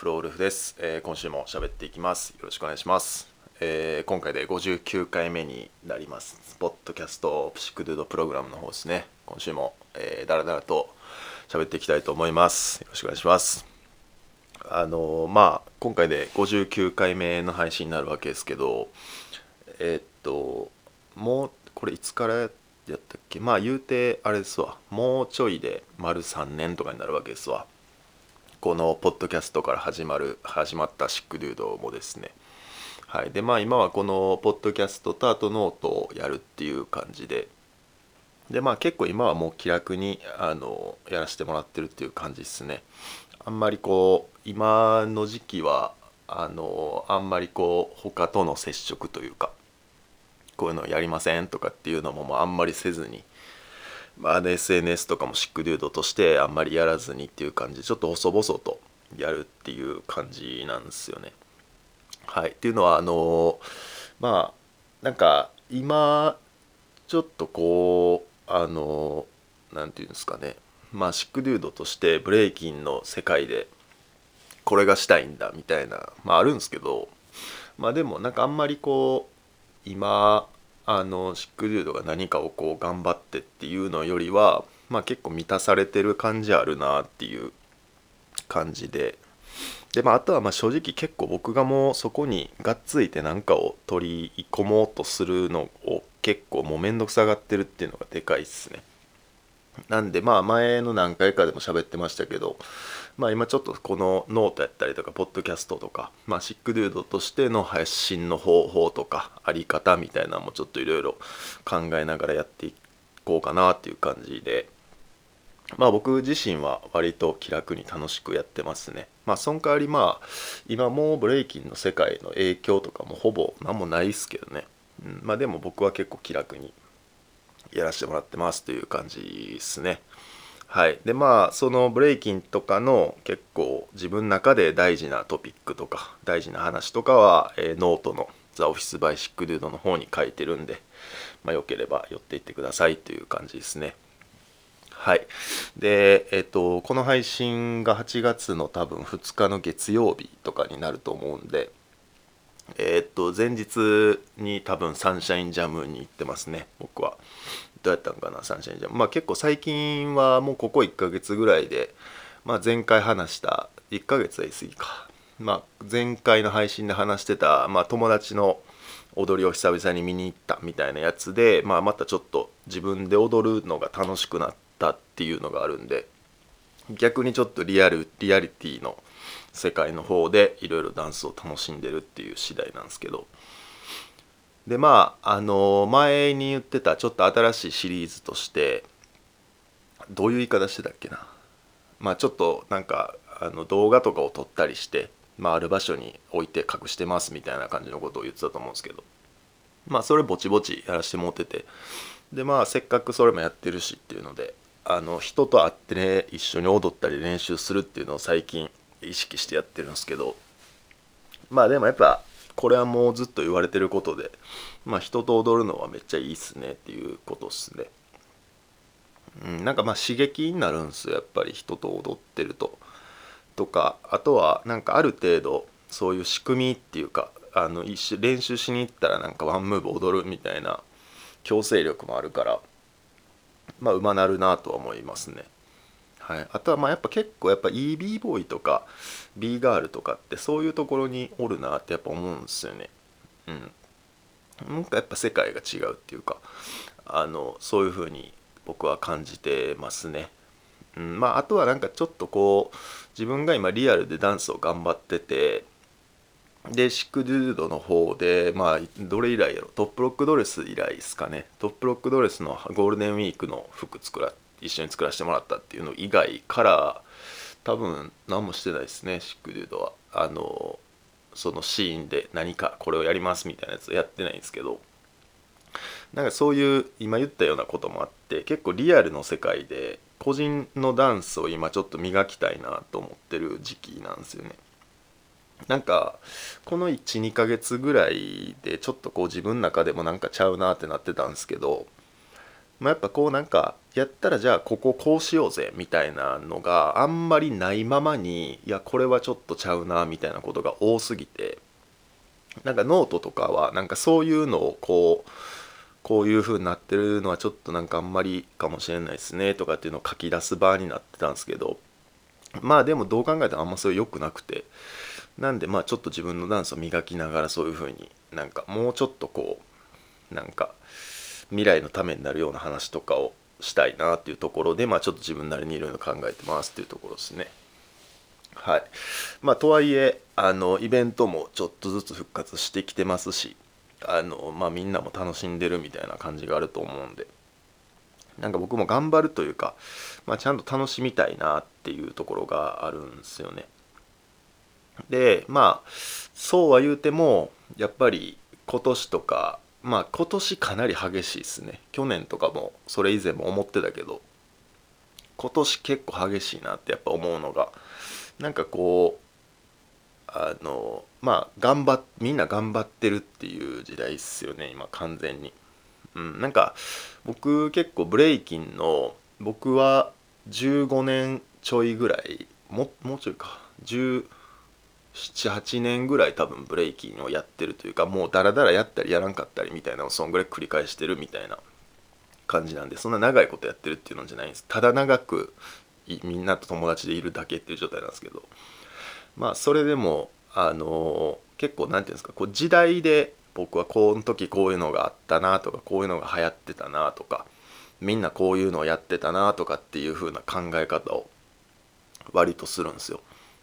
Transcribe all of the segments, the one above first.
フロールフです、えー今週も喋っていきます。よろしくお願いします、えー今回で59回目になります。ポッドキャストプシクドゥドプログラムの方ですね。今週も、えー、だらだらと喋っていきたいと思います。よろしくお願いします。あのーまあ今回で59回目の配信になるわけですけどえーっともうこれいつからやったっけ？まあ言うてあれですわ。もうちょいで丸3年とかになるわけですわ。このポッドキャストから始まる始まった Sick Dude もですね。はい。でまあ今はこのポッドキャストとあとノートをやるっていう感じで。でまあ結構今はもう気楽にあのやらせてもらってるっていう感じですね。あんまりこう今の時期はあのあんまりこう他との接触というかこういうのやりませんとかっていうのももうあんまりせずにまあ、SNS とかもシックデュードとしてあんまりやらずにっていう感じでちょっと細々とやるっていう感じなんですよね。はい、っていうのはあのまあなんか今ちょっとこうあのなんていうんですかねまあシックデュードとしてブレイキンの世界でこれがしたいんだみたいなまああるんですけどまあでもなんかあんまりこう今あの Sick Dude が何かをこう頑張ってっていうのよりはまあ結構満たされてる感じあるなっていう感じででまああとはまあ正直結構僕がもうそこにがっついて何かを取り込もうとするのを結構もうめんどくさがってるっていうのがでかいっすね。なんでまあ前の何回かでも喋ってましたけどまあ今ちょっとこのノートやったりとかポッドキャストとかまあ Sick Dude としての配信の方法とかあり方みたいなのもちょっといろいろ考えながらやっていこうかなっていう感じでまあ僕自身は割と気楽に楽しくやってますね。まあその代わりまあ今もうブレイキンの世界の影響とかもほぼ何もないっすけどね、うん、まあでも僕は結構気楽にやらせてもらってますという感じですね。はい、でまあそのブレイキンとかの結構自分の中で大事なトピックとか大事な話とかは、えー note の「The Office by Sick Dude」の方に書いてるんで、まあ、よければ寄っていってくださいという感じですね。はい。で、えっ、と、この配信が8月の多分2日の月曜日とかになると思うんで、えーっと前日に多分サンシャインジャムに行ってますね僕は。どうやったのかなサンシャインジャム。まあ結構最近はもうここ1ヶ月ぐらいで、まあ、前回話した1ヶ月は言い過ぎか。まあ前回の配信で話してた、まあ、友達の踊りを久々に見に行ったみたいなやつで、まあ、またちょっと自分で踊るのが楽しくなったっていうのがあるんで逆にちょっとリアルリアリティの世界の方でいろいろダンスを楽しんでるっていう次第なんですけど。でまああの前に言ってたちょっと新しいシリーズとしてどういう言い方してたっけな。まあちょっとなんかあの動画とかを撮ったりして、まあ、ある場所に置いて隠してますみたいな感じのことを言ってたと思うんですけど。まあそれぼちぼちやらせてもらってて。でまあせっかくそれもやってるしっていうのであの人と会ってね一緒に踊ったり練習するっていうのを最近意識してやってるんですけどまあでもやっぱこれはもうずっと言われてることでまあ人と踊るのはめっちゃいいっすねっていうことっすね。うん、なんかまあ刺激になるんすよやっぱり人と踊ってると。とかあとはなんかある程度そういう仕組みっていうかあの一緒練習しに行ったらなんかワンムーブ踊るみたいな強制力もあるからまあうまなるなとは思いますね。はい、あとはまあやっぱ結構やっぱ EB ボーイとか B ガールとかってそういうところにおるなってやっぱ思うんですよね。うん。なんかやっぱ世界が違うっていうかあのそういう風に僕は感じてますね。うん、まああとはなんかちょっとこう自分が今リアルでダンスを頑張っててでシックデュードの方でまあどれ以来やろトップロックドレス以来ですかねトップロックドレスのゴールデンウィークの服作ら一緒に作らせてもらったっていうの以外から多分何もしてないですねシックデュードはあのそのシーンで何かこれをやりますみたいなやつやってないんですけどなんかそういう今言ったようなこともあって結構リアルの世界で個人のダンスを今ちょっと磨きたいなと思ってる時期なんですよね。なんかこの12ヶ月ぐらいでちょっとこう自分の中でもなんかちゃうなってなってたんですけどまあ、やっぱこうなんかやったらじゃあこここうしようぜみたいなのがあんまりないままにいやこれはちょっとちゃうなみたいなことが多すぎて。なんかノートとかはなんかそういうのをこうこういう風になってるのはちょっとなんかあんまりかもしれないですねとかっていうのを書き出す場になってたんですけど。まあでもどう考えてもあんまそれ良くなくて。なんでまあちょっと自分のダンスを磨きながらそういう風になんかもうちょっとこうなんか未来のためになるような話とかをしたいなっていうところでまあちょっと自分なりにいろいろ考えてますっていうところですね。はいまあ、とはいえあのイベントもちょっとずつ復活してきてますしあの、まあ、みんなも楽しんでるみたいな感じがあると思うんでなんか僕も頑張るというか、まあ、ちゃんと楽しみたいなっていうところがあるんですよね。でまあそうは言うてもやっぱり今年とかまあ今年かなり激しいですね去年とかもそれ以前も思ってたけど今年結構激しいなってやっぱ思うのがなんかこうあのまあ頑張っみんな頑張ってるっていう時代っすよね今完全に。うん、なんか僕結構ブレイキンの僕は15年ちょいぐらいももうちょいか10 78年ぐらい多分ブレイキンをやってるというかもうダラダラやったりやらんかったりみたいなのをそんぐらい繰り返してるみたいな感じなんでそんな長いことやってるっていうのじゃないんですただ長くみんなと友達でいるだけっていう状態なんですけどまあそれでもあの結構何て言うんですかこう時代で僕はこの時こういうのがあったなとかこういうのが流行ってたなとかみんなこういうのをやってたなとかっていう風な考え方を割とするんですよ。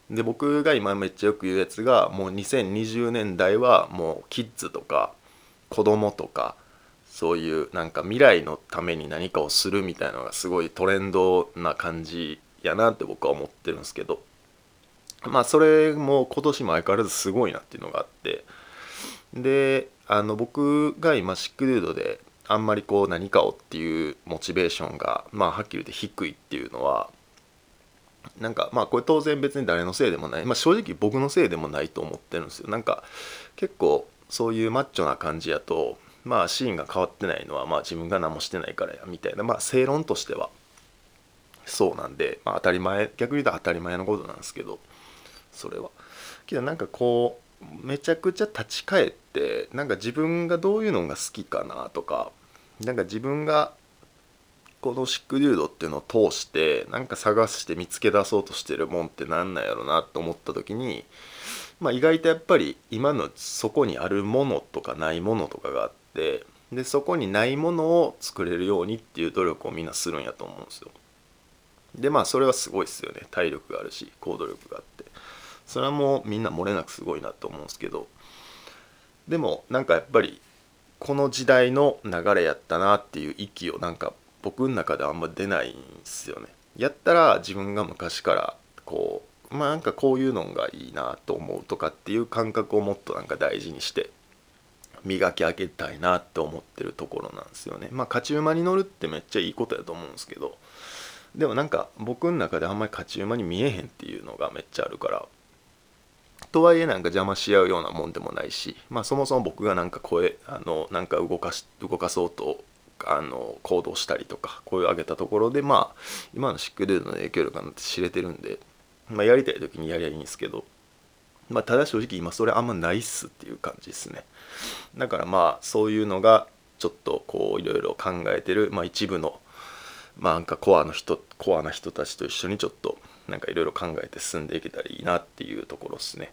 で僕が今めっちゃよく言うやつがもう2020年代はもうキッズとか子供とかそういうなんか未来のために何かをするみたいなのがすごいトレンドな感じやなって僕は思ってるんですけど。まあそれも今年も相変わらずすごいなっていうのがあって。であの僕が今シックデュードであんまりこう何かをっていうモチベーションがまあはっきり言って低いっていうのはなんかまあこれ当然別に誰のせいでもない、まあ、正直僕のせいでもないと思ってるんですよ。なんか結構そういうマッチョな感じやとまあシーンが変わってないのはまあ自分が何もしてないからやみたいな。まあ正論としてはそうなんで、まあ、当たり前逆に言うと当たり前のことなんですけどそれは。けどなんかこうめちゃくちゃ立ち返ってなんか自分がどういうのが好きかなとかなんか自分がこのシックデュードっていうのを通してなんか探して見つけ出そうとしてるもんってなんなんやろうなと思った時に、まあ、意外とやっぱり今のそこにあるものとかないものとかがあってでそこにないものを作れるようにっていう努力をみんなするんやと思うんですよ。でまあそれはすごいですよね体力があるし行動力があって。それはもうみんな漏れなくすごいなと思うんですけどでもなんかやっぱりこの時代の流れやったなっていう息をなんか僕の中ではあんま出ないんすよね。やったら自分が昔からこうまあなんかこういうのがいいなと思うとかっていう感覚をもっとなんか大事にして磨き上げたいなって思ってるところなんですよね。まあ勝ち馬に乗るってめっちゃいいことやと思うんですけどでもなんか僕の中であんまり勝ち馬に見えへんっていうのがめっちゃあるからとはいえなんか邪魔し合うようなもんでもないし、まあ、そもそも僕がなんか声あのなんか動かし動かそうとあの行動したりとか声を上げたところでまあ今のシックデードの影響力なんて知れてるんで、まあ、やりたい時にやりゃいいんですけど、まあ、ただ正直今それあんまないっすっていう感じですねだからまあそういうのがちょっとこういろいろ考えてる、まあ、一部のまあなんかコアの人コアな人たちと一緒にちょっとなんかいろいろ考えて進んでいけたらいいなっていうところですね。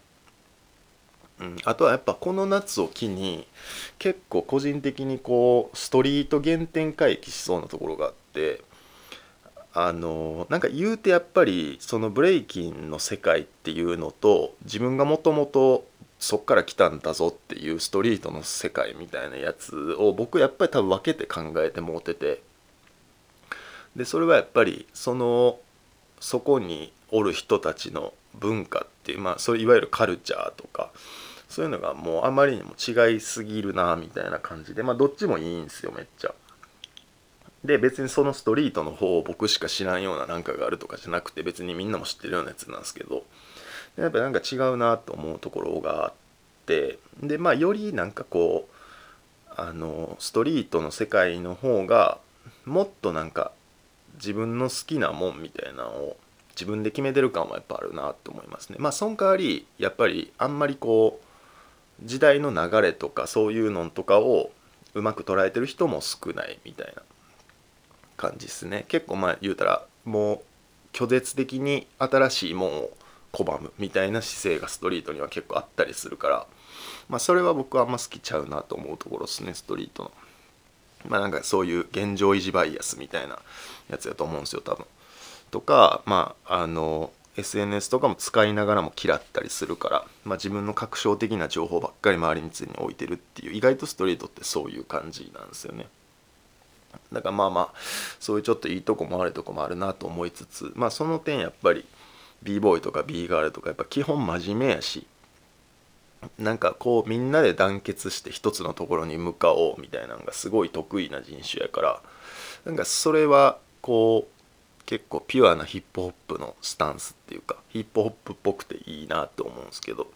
うん、あとはやっぱこの夏を機に結構個人的にこうストリート原点回帰しそうなところがあってあのなんか言うてやっぱりそのブレイキンの世界っていうのと自分がもともとそっから来たんだぞっていうストリートの世界みたいなやつを僕やっぱり多分分けて考えてもうててでそれはやっぱりそのそこにおる人たちの文化っていうまあそういわゆるカルチャーとかそういうのがもうあまりにも違いすぎるなみたいな感じでまあどっちもいいんですよめっちゃ。で別にそのストリートの方を僕しか知らんようななんかがあるとかじゃなくて別にみんなも知ってるようなやつなんですけどやっぱなんか違うなと思うところがあってでまあよりなんかこうあのストリートの世界の方がもっとなんか自分の好きなもんみたいなのを自分で決めてる感はやっぱあるなと思いますね。まあその代わりやっぱりあんまりこう時代の流れとかそういうのとかをうまく捉えてる人も少ないみたいな感じですね。結構まあ言うたらもう拒絶的に新しいもんを拒むみたいな姿勢がストリートには結構あったりするからまあそれは僕はあんま好きちゃうなと思うところですねストリートの。まあなんかそういう現状維持バイアスみたいなやつやと思うんですよ多分。とかまああの SNS とかも使いながらも嫌ったりするから、まあ、自分の確証的な情報ばっかり周りに常に置いてるっていう意外とストリートってそういう感じなんですよね。だからまあまあそういうちょっといいとこも悪いとこもあるなと思いつつまあその点やっぱり b ボーイとか b ガールとかやっぱ基本真面目やしなんかこうみんなで団結して一つのところに向かおうみたいなのがすごい得意な人種やからなんかそれはこう結構ピュアなヒップホップのスタンスっていうかヒップホップっぽくていいなと思うんですけど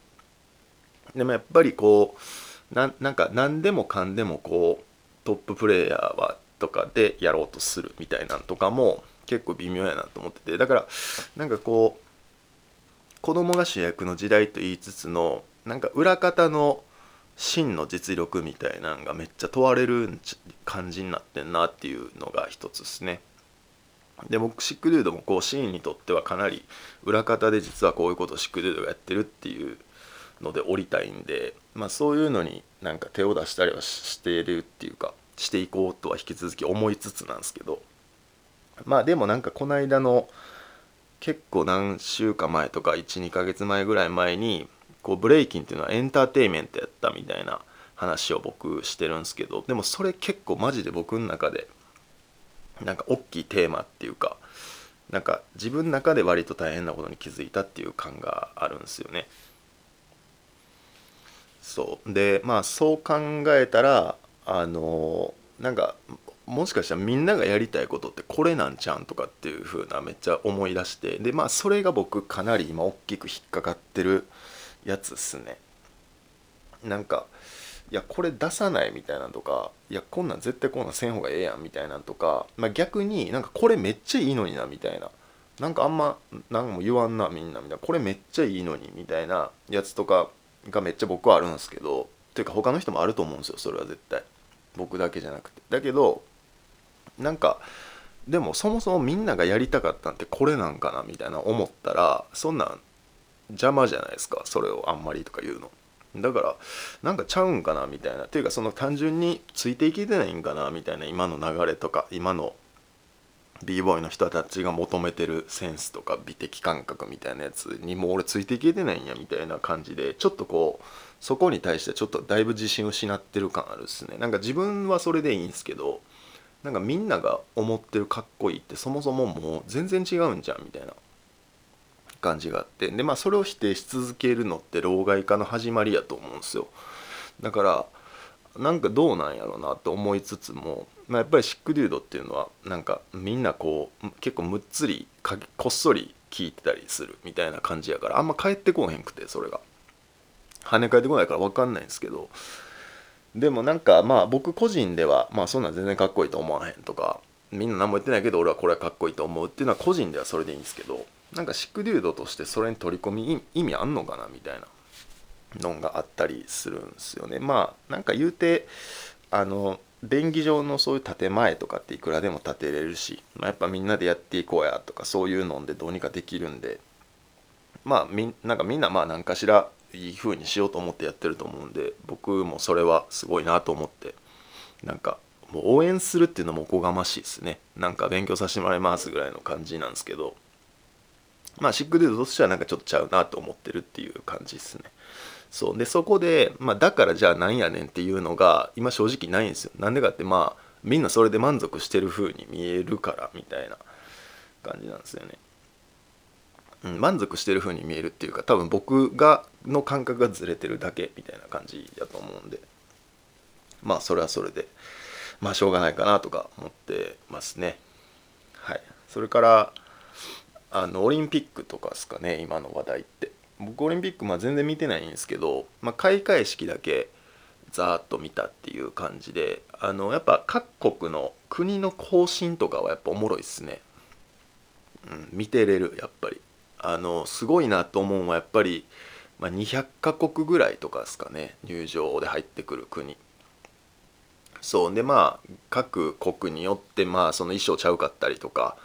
でもやっぱりこうななんか何でもかんでもこうトッププレーヤーはとかでやろうとするみたいなんとかも結構微妙やなと思っててだからなんかこう子供が主役の時代と言いつつのなんか裏方の真の実力みたいなのがめっちゃ問われる感じになってんなっていうのが一つですね。で僕シックデュードもこうシーンにとってはかなり裏方で実はこういうことをシックデュードがやってるっていうので降りたいんで、まあ、そういうのになんか手を出したりはしているっていうかしていこうとは引き続き思いつつなんですけどまあでもなんかこの間の結構何週間前とか12ヶ月前ぐらい前にこうブレイキンっていうのはエンターテインメントやったみたいな話を僕してるんですけどでもそれ結構マジで僕の中でなんか大きいテーマっていうかなんか自分の中で割と大変なことに気づいたっていう感があるんですよね。そうでまあそう考えたらあのなんかもしかしたらみんながやりたいことってこれなんちゃうんとかっていう風なめっちゃ思い出してでまあそれが僕かなり今大きく引っかかってるやつっすねなんかいやこれ出さないみたいなんとかいやこんなん絶対こんなんせん方がええやんみたいなんとか、まあ、逆になんかこれめっちゃいいのになみたいな。なんかあんま何も言わんなみんなみたいなこれめっちゃいいのにみたいなやつとかがめっちゃ僕はあるんですけどというか他の人もあると思うんですよそれは絶対。僕だけじゃなくて。だけどなんかでもそもそもみんながやりたかったんってこれなんかなみたいな思ったらそんなん邪魔じゃないですかそれをあんまりとか言うの。だからなんかちゃうんかなみたいな。っていうかその単純についていけてないんかなみたいな今の流れとか今の b ボーイの人たちが求めてるセンスとか美的感覚みたいなやつにもう俺ついていけてないんやみたいな感じでちょっとこうそこに対してちょっとだいぶ自信失ってる感あるっすね。なんか自分はそれでいいんすけどなんかみんなが思ってるかっこいいってそもそももう全然違うんじゃんみたいな。感じがあってでまあそれを否定し続けるのって老害化の始まりやと思うんですよ。だからなんかどうなんやろうなと思いつつも、まあ、やっぱりシックデュードっていうのはなんかみんなこう結構むっつりこっそり聞いてたりするみたいな感じやからあんま帰ってこへんくてそれが。跳ね返ってこないから分かんないんですけど。でもなんかまあ僕個人ではまあそんなん全然かっこいいと思わへんとかみんな何も言ってないけど俺はこれはかっこいいと思うっていうのは個人ではそれでいいんですけど。なんかシックデュードとしてそれに取り込み意味あんのかなみたいなのがあったりするんですよね。まあなんか言うてあの便宜上のそういう建前とかっていくらでも建てれるし、まあ、やっぱみんなでやっていこうやとかそういうのでどうにかできるんでまあみなんかみんなまあ何かしらいい風にしようと思ってやってると思うんで僕もそれはすごいなと思ってなんかもう応援するっていうのもおこがましいですね。なんか勉強させてもらいますぐらいの感じなんですけど。まあシックデードとしてはなんかちょっとちゃうなと思ってるっていう感じですね。そう。でそこで、まあ、だからじゃあなんやねんっていうのが今正直ないんですよ。なんでかってまあみんなそれで満足してる風に見えるからみたいな感じなんですよね、うん、満足してる風に見えるっていうか多分僕がの感覚がずれてるだけみたいな感じだと思うんで。まあそれはそれでまあしょうがないかなとか思ってますね。はい。それからあのオリンピックとかですかね今の話題って。僕オリンピックまあ全然見てないんですけど、まあ、開会式だけざーっと見たっていう感じであのやっぱ各国の国の方針とかはやっぱおもろいっすね、うん、見てれるやっぱり。あのすごいなと思うのはやっぱり、まあ、200カ国ぐらいとかですかね入場で入ってくる国。そうでまあ各国によってまあその衣装ちゃうかったりとか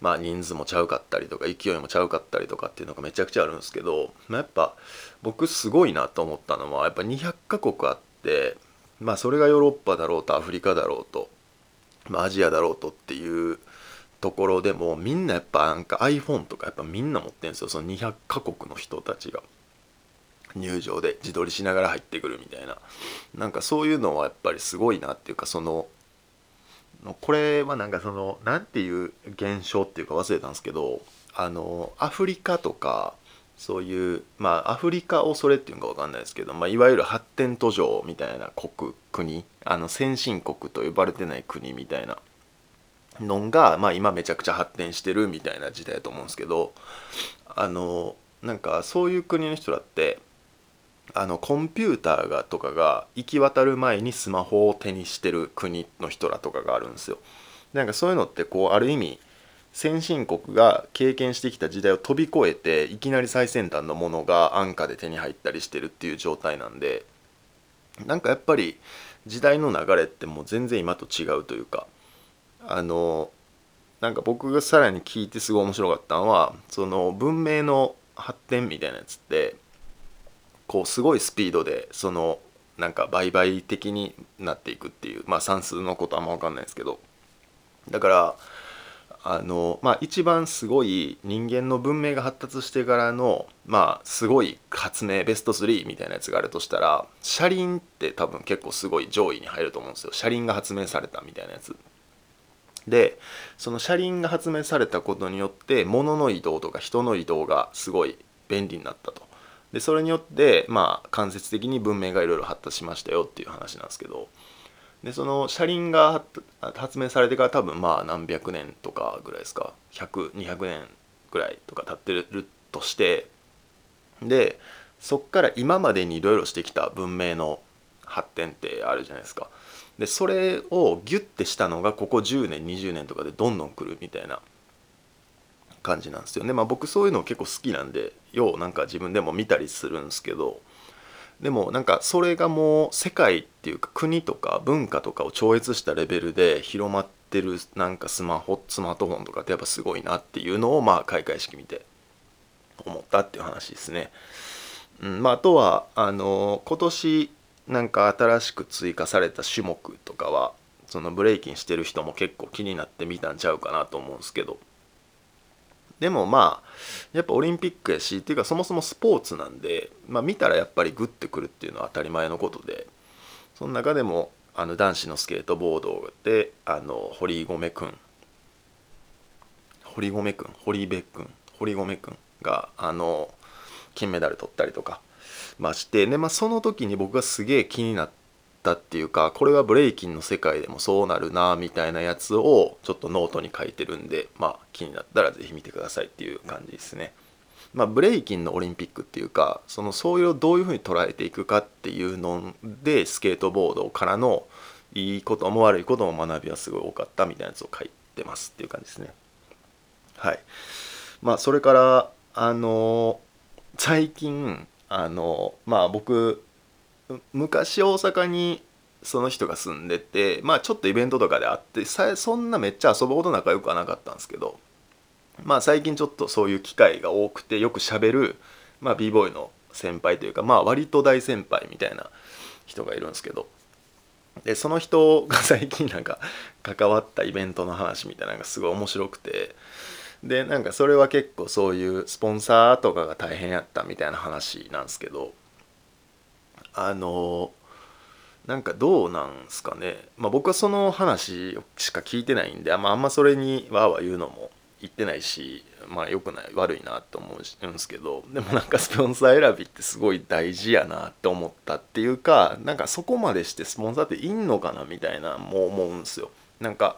まあ人数もちゃうかったりとか勢いもちゃうかったりとかっていうのがめちゃくちゃあるんですけど、まあ、やっぱ僕すごいなと思ったのはやっぱ200カ国あってまあそれがヨーロッパだろうとアフリカだろうと、まあ、アジアだろうとっていうところでもみんなやっぱなんか iPhone とかやっぱみんな持ってるんですよ。その200カ国の人たちが。入場で自撮りしながら入ってくるみたいな。なんかそういうのはやっぱりすごいなっていうかそののこれはなんかその何ていう現象っていうか忘れたんですけどあのアフリカとかそういうまあアフリカをそれっていうのか分かんないですけど、まあ、いわゆる発展途上みたいな国国あの先進国と呼ばれてない国みたいなのが、まあ、今めちゃくちゃ発展してるみたいな時代だと思うんですけどあのなんかそういう国の人だってあのコンピューターがとかが行き渡る前にスマホを手にしてる国の人らとかがあるんですよ。なんかそういうのってこうある意味先進国が経験してきた時代を飛び越えていきなり最先端のものが安価で手に入ったりしてるっていう状態なんでなんかやっぱり時代の流れってもう全然今と違うというかあのなんか僕がさらに聞いてすごい面白かったのはその文明の発展みたいなやつってこうすごいスピードでそのなんか倍々的になっていくっていうまあ算数のことあんま分かんないですけど。だからあのまあ一番すごい人間の文明が発達してからのまあすごい発明ベスト3みたいなやつがあるとしたら車輪って多分結構すごい上位に入ると思うんですよ。車輪が発明されたみたいなやつ。でその車輪が発明されたことによって物の移動とか人の移動がすごい便利になったと。でそれによってまあ間接的に文明がいろいろ発達しましたよっていう話なんですけどでその車輪が発明されてから多分まあ何百年とかぐらいですか？100200年ぐらいとか経ってるとしてでそっから今までにいろいろしてきた文明の発展ってあるじゃないですか。でそれをギュッてしたのがここ10年20年とかでどんどん来るみたいな感じなんですよねまあ僕そういうの結構好きなんでようなんか自分でも見たりするんですけどでもなんかそれがもう世界っていうか国とか文化とかを超越したレベルで広まってるなんかスマホスマートフォンとかってやっぱすごいなっていうのをまあ開会式見て思ったっていう話ですね。うんまあ、あとはあの今年なんか新しく追加された種目とかはそのブレイキンしてる人も結構気になってみたんちゃうかなと思うんですけどでもまあやっぱオリンピックやしっていうかそもそもスポーツなんで、まあ、見たらやっぱりグッてくるっていうのは当たり前のことでその中でもあの男子のスケートボードであの堀米くん堀米くん堀部くん堀米くんがあの金メダル取ったりとかましてで、まあ、その時に僕がすげえ気になってったっていうかこれはブレイキンの世界でもそうなるなみたいなやつをちょっとノートに書いてるんでまあ気になったら是非見てくださいっていう感じですね。まあ、ブレイキンのオリンピックっていうかそのそういうをどういうふうに捉えていくかっていうのでスケートボードからのいいことも悪いことも学びはすごい多かったみたいなやつを書いてますっていう感じですね。はいまあそれからあの最近あのまあ僕昔大阪にその人が住んでてまあちょっとイベントとかであってさそんなめっちゃ遊ぶほど仲良くはなかったんですけどまあ最近ちょっとそういう機会が多くてよくしゃべる、まあ、b ボーイの先輩というかまあ割と大先輩みたいな人がいるんですけどでその人が 最近なんか関わったイベントの話みたいなのがすごい面白くてでなんかそれは結構そういうスポンサーとかが大変やったみたいな話なんですけどあのなんかどうなんすかね、まあ、僕はその話しか聞いてないんであんまあんまそれにわーわー言うのも言ってないしまあ良くない悪いなと思うんですけどでもなんかスポンサー選びってすごい大事やなって思ったっていうかなんかそこまでしてスポンサーっていんのかなみたいなもう思うんですよ。なんか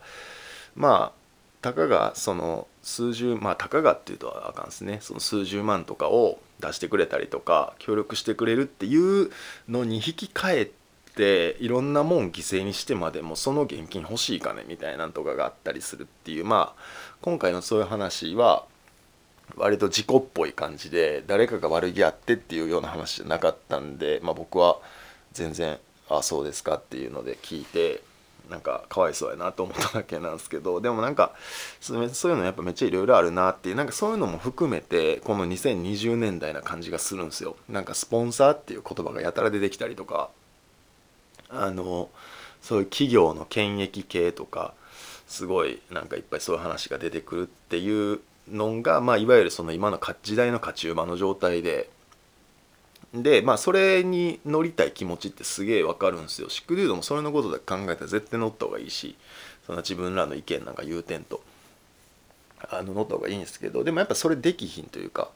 まあたかがその数十まあたかがっていうとあかんですねその数十万とかを出してくれたりとか協力してくれるっていうのに引き換えていろんなもん犠牲にしてまでもその現金欲しいかねみたいなんとかがあったりするっていうまあ今回のそういう話は割と事故っぽい感じで誰かが悪気あってっていうような話じゃなかったんで、まあ、僕は全然「あそうですか」っていうので聞いてなんかかわいそうやなと思っただけなんですけどでもなんかそういうのやっぱめっちゃいろいろあるなっていうなんかそういうのも含めてこの2020年代な感じがするんですよ。なんかスポンサーっていう言葉がやたら出てきたりとかあのそういう企業の権益系とかすごいなんかいっぱいそういう話が出てくるっていうのが、まあ、いわゆるその今の時代の勝ち馬の状態ででまあそれに乗りたい気持ちってすげえわかるんですよ。シックデュードもそれのことで考えたら絶対乗った方がいいしそんな自分らの意見なんか言うてんと。あの乗った方がいいんですけどでもやっぱそれできひんというか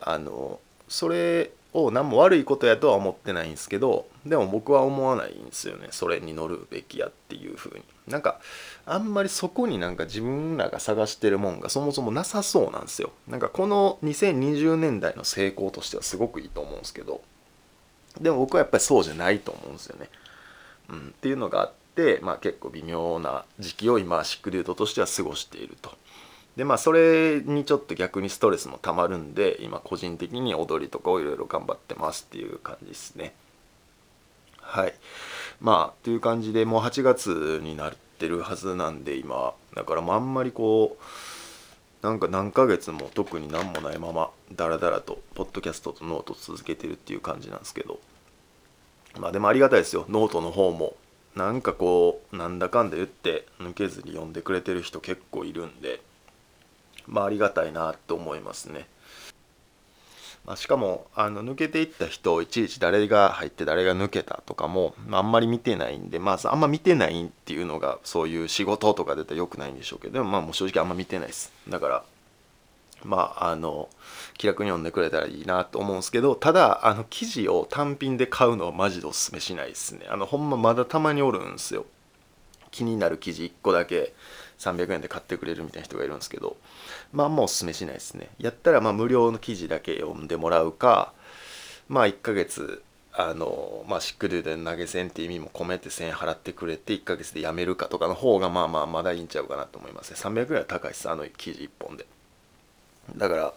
あのそれを何も悪いことやとは思ってないんですけどでも僕は思わないんですよね。それに乗るべきやっていうふうに。なんかあんまりそこになんか自分らが探してるもんがそもそもなさそうなんですよ。なんかこの2020年代の成功としてはすごくいいと思うんですけどでも僕はやっぱりそうじゃないと思うんですよね、うん、っていうのがあってまあ結構微妙な時期を今 Sick Dude としては過ごしていると。でまあそれにちょっと逆にストレスもたまるんで今個人的に踊りとかをいろいろ頑張ってますっていう感じですね。はい。まあという感じでもう8月になってるはずなんで今。だからもうあんまりこうなんか何ヶ月も特に何もないままダラダラとポッドキャストとノート続けてるっていう感じなんですけど。まあでもありがたいですよ。ノートの方も。なんかこうなんだかんだ言って抜けずに読んでくれてる人結構いるんで。まあ、ありがたいなと思いますね。まあ、しかもあの抜けていった人をいちいち誰が入って誰が抜けたとかも、まあ、あんまり見てないんで、まあ、あんま見てないっていうのがそういう仕事とか出たらよくないんでしょうけどでもまあもう正直あんま見てないです。だからまああの気楽に読んでくれたらいいなと思うんですけどただあの記事を単品で買うのはマジでおすすめしないですね。あのほんままだたまにおるんですよ。気になる記事1個だけ300円で買ってくれるみたいな人がいるんですけどまああんまおすすめしないですね。やったらまあ無料の記事だけ読んでもらうかまあ1ヶ月あのまあシックドゥで投げ銭って意味も込めて1000円払ってくれて1ヶ月でやめるかとかの方がまあまあまだいいんちゃうかなと思いますね。300円は高いですあの記事1本で。だから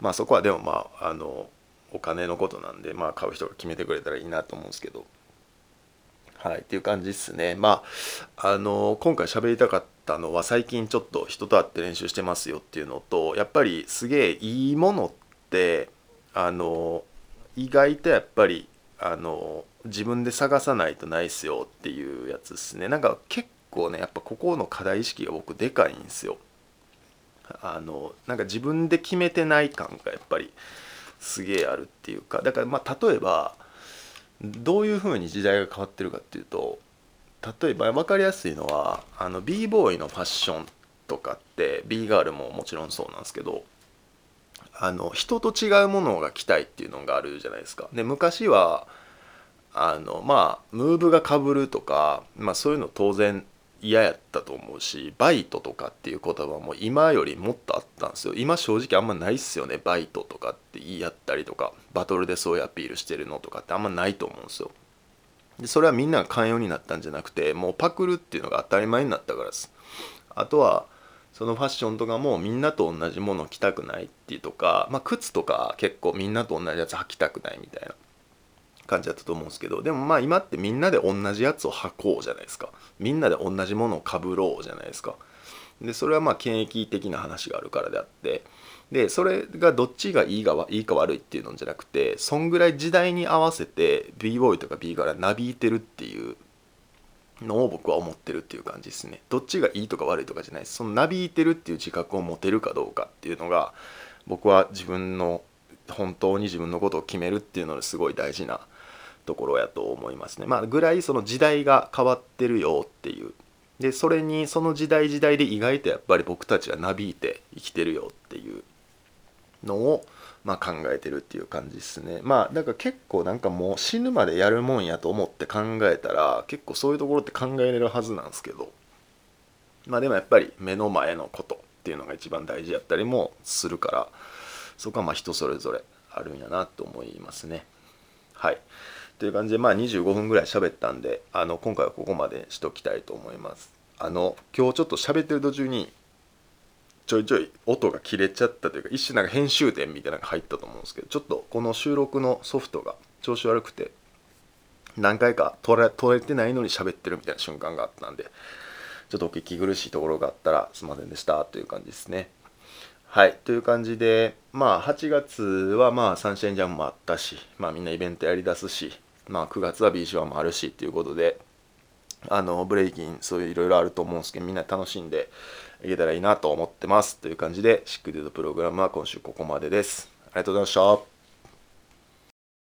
まあそこはでもまああのお金のことなんでまあ買う人が決めてくれたらいいなと思うんですけど。はいっていう感じですね。まああの今回喋りたかったのは最近ちょっと人と会って練習してますよっていうのとやっぱりすげえいいものってあの意外とやっぱりあの自分で探さないとないっすよっていうやつですね。なんか結構ねやっぱここの課題意識が僕でかいんですよ。あのなんか自分で決めてない感がやっぱりすげえあるっていうか。だからまあ例えばどういうふうに時代が変わってるかっていうと例えば分かりやすいのはあの b ボーイのファッションとかって b ガールももちろんそうなんですけどあの人と違うものが着たいっていうのがあるじゃないですか。で昔はあのまあムーブがかぶるとか、まあ、そういうの当然嫌やったと思うしバイトとかっていう言葉も今よりもっとあったんですよ。今正直あんまないっすよね。バイトとかって言い合ったりとかバトルでそういうアピールしてるのとかってあんまないと思うんですよ。でそれはみんなが寛容になったんじゃなくてもうパクるっていうのが当たり前になったからです。あとはそのファッションとかもみんなと同じものを着たくないっていうとか、まあ、靴とか結構みんなと同じやつ履きたくないみたいな。感じだったと思うんですけどでもまあ今ってみんなで同じやつを履こうじゃないですか。みんなで同じものをかぶろうじゃないですか。でそれはまあ権益的な話があるからであって。でそれがどっちがいいがいいか悪いっていうのじゃなくてそんぐらい時代に合わせて b ボーイとか b からなびいてるっていうのを僕は思ってるっていう感じですね。どっちがいいとか悪いとかじゃないです。そのなびいてるっていう自覚を持てるかどうかっていうのが僕は自分の本当に自分のことを決めるっていうのですごい大事なところやと思いますね。まあぐらいその時代が変わってるよっていう。でそれにその時代時代で意外とやっぱり僕たちはなびいて生きてるよっていうのを、まあ、考えてるっていう感じですね。まあだから結構なんかもう死ぬまでやるもんやと思って考えたら結構そういうところって考えれるはずなんですけどまあでもやっぱり目の前のことっていうのが一番大事やったりもするからそこはまあ人それぞれあるんやなと思いますね。はい。という感じでまあ25分ぐらい喋ったんであの今回はここまでしときたいと思います。あの今日ちょっと喋ってる途中にちょいちょい音が切れちゃったというか一瞬なんか編集点みたいなのが入ったと思うんですけどちょっとこの収録のソフトが調子悪くて何回か取れ取れてないのに喋ってるみたいな瞬間があったんでちょっとお聞き苦しいところがあったらすいませんでしたという感じですね。はい。という感じでまあ8月はまあサンシャインジャムもあったしまあみんなイベントやりだすしまあ9月は BC1 もあるしということであのブレイキンそういういろいろあると思うんですけどみんな楽しんでいけたらいいなと思ってます。という感じでシックデュードプログラムは今週ここまでです。ありがとうございました。